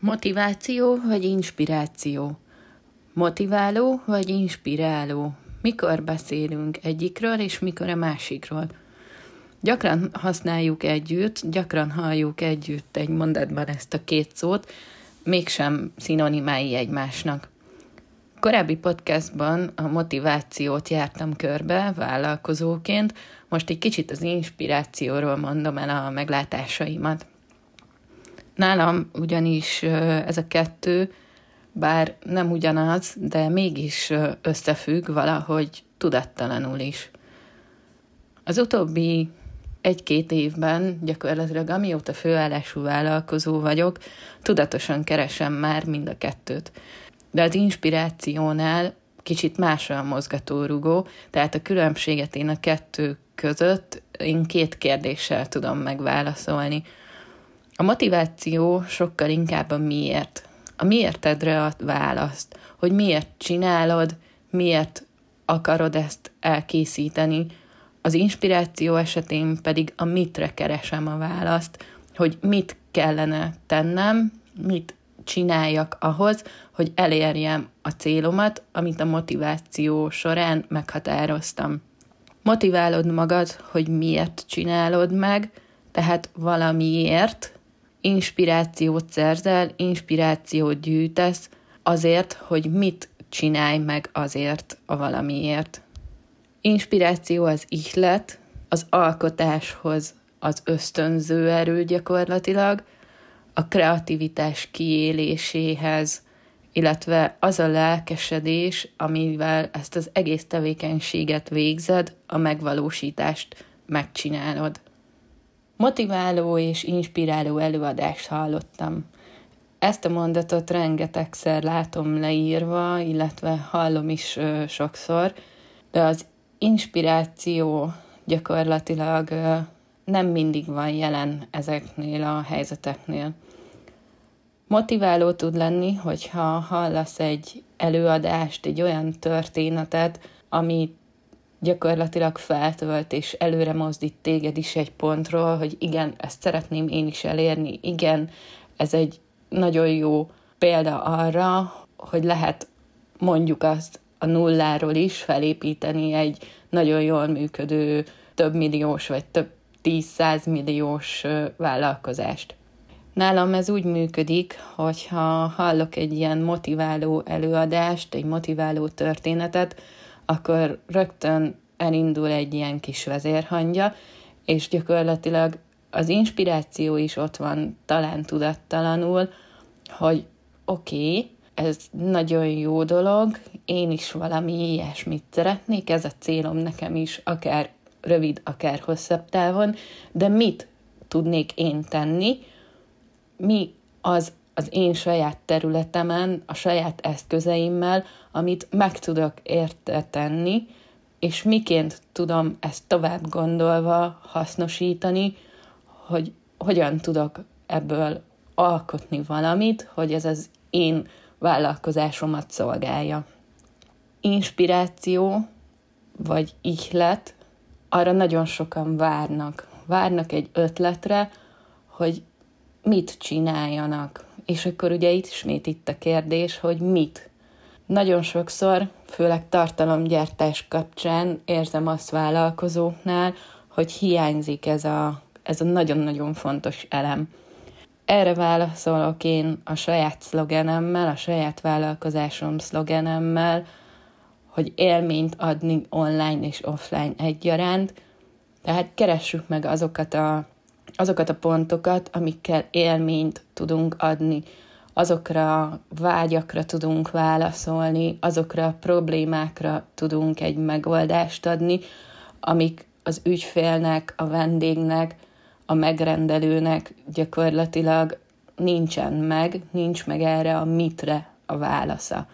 Motiváció vagy inspiráció? Motiváló vagy inspiráló? Mikor beszélünk egyikről, és mikor a másikról? Gyakran használjuk együtt, gyakran halljuk együtt egy mondatban ezt a két szót, mégsem szinonimái egymásnak. Korábbi podcastban a motivációt jártam körbe vállalkozóként, most egy kicsit az inspirációról mondom el a meglátásaimat. Nálam ugyanis ez a kettő, bár nem ugyanaz, de mégis összefügg valahogy tudattalanul is. Az utóbbi egy-két évben, gyakorlatilag amióta főállású vállalkozó vagyok, tudatosan keresem már mind a kettőt. De az inspirációnál kicsit más a mozgatórugó, tehát a különbséget én a kettő között én két kérdéssel tudom megválaszolni. A motiváció sokkal inkább a miért. A miértedre a választ, hogy miért csinálod, miért akarod ezt elkészíteni. Az inspiráció esetén pedig a mitre keresem a választ, hogy mit kellene tennem, mit csináljak ahhoz, hogy elérjem a célomat, amit a motiváció során meghatároztam. Motiválod magad, hogy miért csinálod meg, tehát valamiért, inspirációt szerzel, inspirációt gyűjtesz azért, hogy mit csinálj meg azért a valamiért. Inspiráció az ihlet, az alkotáshoz az ösztönző erő gyakorlatilag, a kreativitás kiéléséhez, illetve az a lelkesedés, amivel ezt az egész tevékenységet végzed, a megvalósítást megcsinálod. Motiváló és inspiráló előadást hallottam. Ezt a mondatot rengetegszer látom leírva, illetve hallom is ö, sokszor, de az inspiráció gyakorlatilag ö, nem mindig van jelen ezeknél a helyzeteknél. Motiváló tud lenni, hogyha hallasz egy előadást, egy olyan történetet, ami gyakorlatilag feltölt és előre mozdít téged is egy pontról, hogy igen, ezt szeretném én is elérni, igen, ez egy nagyon jó példa arra, hogy lehet mondjuk azt a nulláról is felépíteni egy nagyon jól működő több milliós vagy több tíz milliós vállalkozást. Nálam ez úgy működik, hogyha hallok egy ilyen motiváló előadást, egy motiváló történetet, akkor rögtön elindul egy ilyen kis vezérhangja, és gyakorlatilag az inspiráció is ott van, talán tudattalanul, hogy oké, okay, ez nagyon jó dolog, én is valami ilyesmit szeretnék, ez a célom nekem is, akár rövid, akár hosszabb távon, de mit tudnék én tenni, mi az az én saját területemen, a saját eszközeimmel, amit meg tudok érte tenni, és miként tudom ezt tovább gondolva hasznosítani, hogy hogyan tudok ebből alkotni valamit, hogy ez az én vállalkozásomat szolgálja. Inspiráció vagy ihlet, arra nagyon sokan várnak. Várnak egy ötletre, hogy mit csináljanak. És akkor ugye itt ismét itt a kérdés, hogy mit. Nagyon sokszor, főleg tartalomgyártás kapcsán érzem azt vállalkozóknál, hogy hiányzik ez a, ez a nagyon-nagyon fontos elem. Erre válaszolok én a saját szlogenemmel, a saját vállalkozásom szlogenemmel, hogy élményt adni online és offline egyaránt, tehát keressük meg azokat a azokat a pontokat, amikkel élményt tudunk adni, azokra a vágyakra tudunk válaszolni, azokra a problémákra tudunk egy megoldást adni, amik az ügyfélnek, a vendégnek, a megrendelőnek gyakorlatilag nincsen meg, nincs meg erre a mitre a válasza.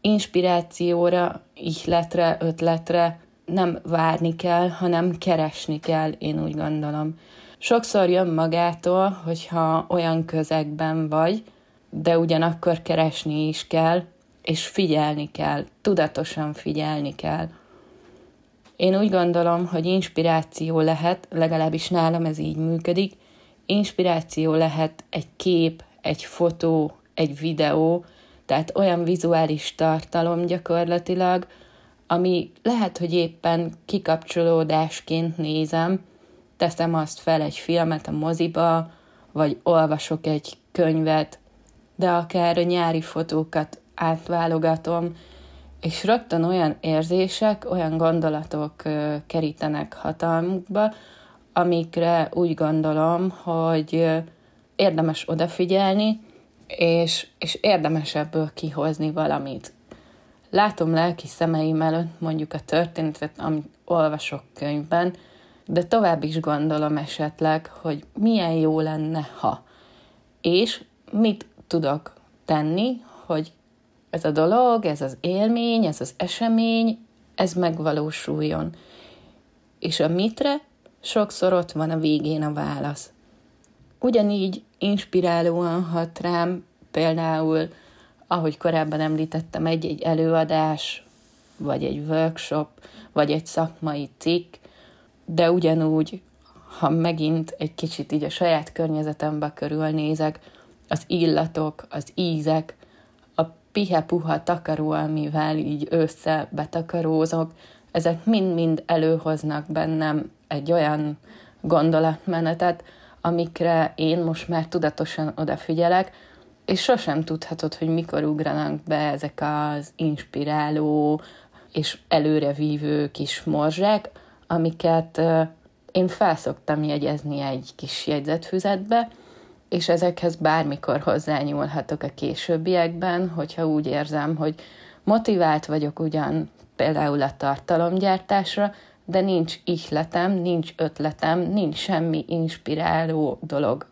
Inspirációra, ihletre, ötletre nem várni kell, hanem keresni kell, én úgy gondolom. Sokszor jön magától, hogyha olyan közegben vagy, de ugyanakkor keresni is kell, és figyelni kell, tudatosan figyelni kell. Én úgy gondolom, hogy inspiráció lehet, legalábbis nálam ez így működik, inspiráció lehet egy kép, egy fotó, egy videó, tehát olyan vizuális tartalom gyakorlatilag, ami lehet, hogy éppen kikapcsolódásként nézem, teszem azt fel egy filmet a moziba, vagy olvasok egy könyvet, de akár a nyári fotókat átválogatom, és rögtön olyan érzések, olyan gondolatok kerítenek hatalmukba, amikre úgy gondolom, hogy érdemes odafigyelni, és, és érdemes ebből kihozni valamit. Látom lelki szemeim előtt mondjuk a történetet, amit olvasok könyvben, de tovább is gondolom esetleg, hogy milyen jó lenne, ha. És mit tudok tenni, hogy ez a dolog, ez az élmény, ez az esemény, ez megvalósuljon. És a mitre sokszor ott van a végén a válasz. Ugyanígy inspirálóan hat rám például, ahogy korábban említettem, egy-egy előadás, vagy egy workshop, vagy egy szakmai cikk, de ugyanúgy, ha megint egy kicsit így a saját környezetembe körülnézek, az illatok, az ízek, a pihe-puha takaró, amivel így össze betakarózok, ezek mind-mind előhoznak bennem egy olyan gondolatmenetet, amikre én most már tudatosan odafigyelek, és sosem tudhatod, hogy mikor ugranak be ezek az inspiráló és előrevívő kis morzsák, amiket én felszoktam jegyezni egy kis jegyzetfüzetbe, és ezekhez bármikor hozzányúlhatok a későbbiekben, hogyha úgy érzem, hogy motivált vagyok ugyan például a tartalomgyártásra, de nincs ihletem, nincs ötletem, nincs semmi inspiráló dolog,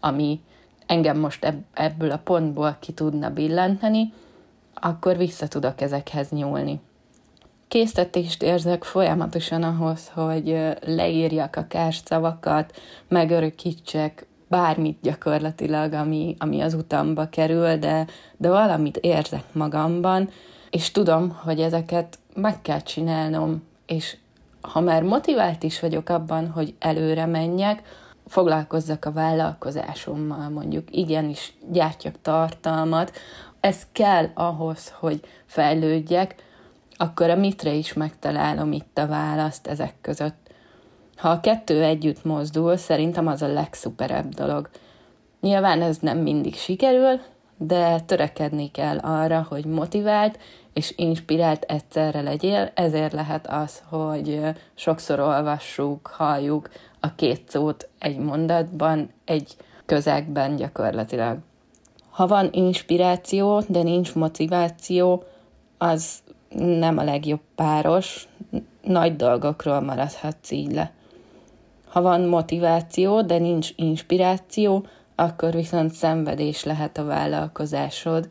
ami engem most ebből a pontból ki tudna billenteni, akkor vissza tudok ezekhez nyúlni. Késztetést érzek folyamatosan ahhoz, hogy leírjak akár szavakat, megörökítsek bármit gyakorlatilag, ami, ami az utamba kerül, de, de valamit érzek magamban, és tudom, hogy ezeket meg kell csinálnom, és ha már motivált is vagyok abban, hogy előre menjek, foglalkozzak a vállalkozásommal, mondjuk igenis gyártjak tartalmat, ez kell ahhoz, hogy fejlődjek, akkor a mitre is megtalálom itt a választ ezek között. Ha a kettő együtt mozdul, szerintem az a legszuperebb dolog. Nyilván ez nem mindig sikerül, de törekedni kell arra, hogy motivált és inspirált egyszerre legyél, ezért lehet az, hogy sokszor olvassuk, halljuk a két szót egy mondatban, egy közegben gyakorlatilag. Ha van inspiráció, de nincs motiváció, az nem a legjobb páros, nagy dolgokról maradhatsz így le. Ha van motiváció, de nincs inspiráció, akkor viszont szenvedés lehet a vállalkozásod,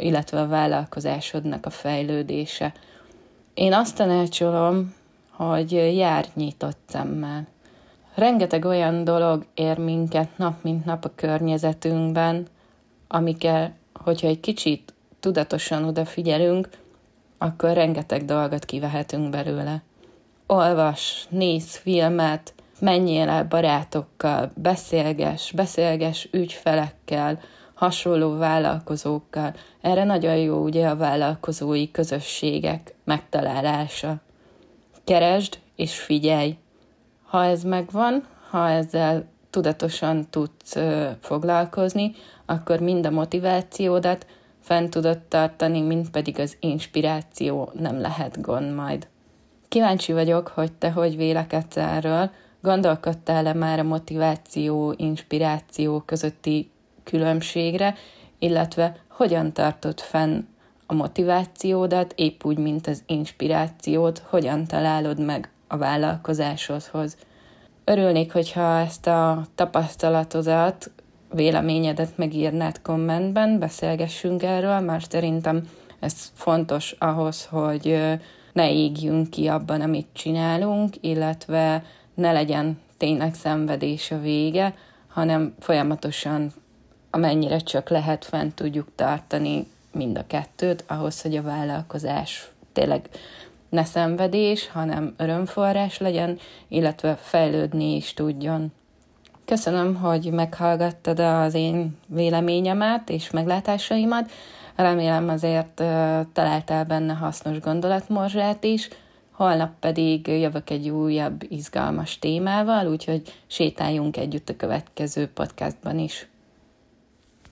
illetve a vállalkozásodnak a fejlődése. Én azt tanácsolom, hogy jár nyitott szemmel. Rengeteg olyan dolog ér minket nap mint nap a környezetünkben, amikkel, hogyha egy kicsit tudatosan odafigyelünk, akkor rengeteg dolgot kivehetünk belőle. Olvas, néz filmet, menjél el barátokkal, beszélges, beszélges ügyfelekkel, hasonló vállalkozókkal. Erre nagyon jó ugye a vállalkozói közösségek megtalálása. Keresd és figyelj. Ha ez megvan, ha ezzel tudatosan tudsz foglalkozni, akkor mind a motivációdat fent tudod tartani, mind pedig az inspiráció nem lehet gond majd. Kíváncsi vagyok, hogy te hogy vélekedsz erről, Gondolkodtál-e már a motiváció, inspiráció közötti különbségre, illetve hogyan tartod fenn a motivációdat, épp úgy, mint az inspirációt, hogyan találod meg a vállalkozásodhoz. Örülnék, hogyha ezt a tapasztalatodat, véleményedet megírnád kommentben, beszélgessünk erről, mert szerintem ez fontos ahhoz, hogy ne égjünk ki abban, amit csinálunk, illetve ne legyen tényleg szenvedés a vége, hanem folyamatosan amennyire csak lehet fent tudjuk tartani mind a kettőt, ahhoz, hogy a vállalkozás tényleg ne szenvedés, hanem örömforrás legyen, illetve fejlődni is tudjon. Köszönöm, hogy meghallgattad az én véleményemet és meglátásaimat. Remélem azért találtál benne hasznos gondolatmorzsát is. Holnap pedig jövök egy újabb, izgalmas témával, úgyhogy sétáljunk együtt a következő podcastban is.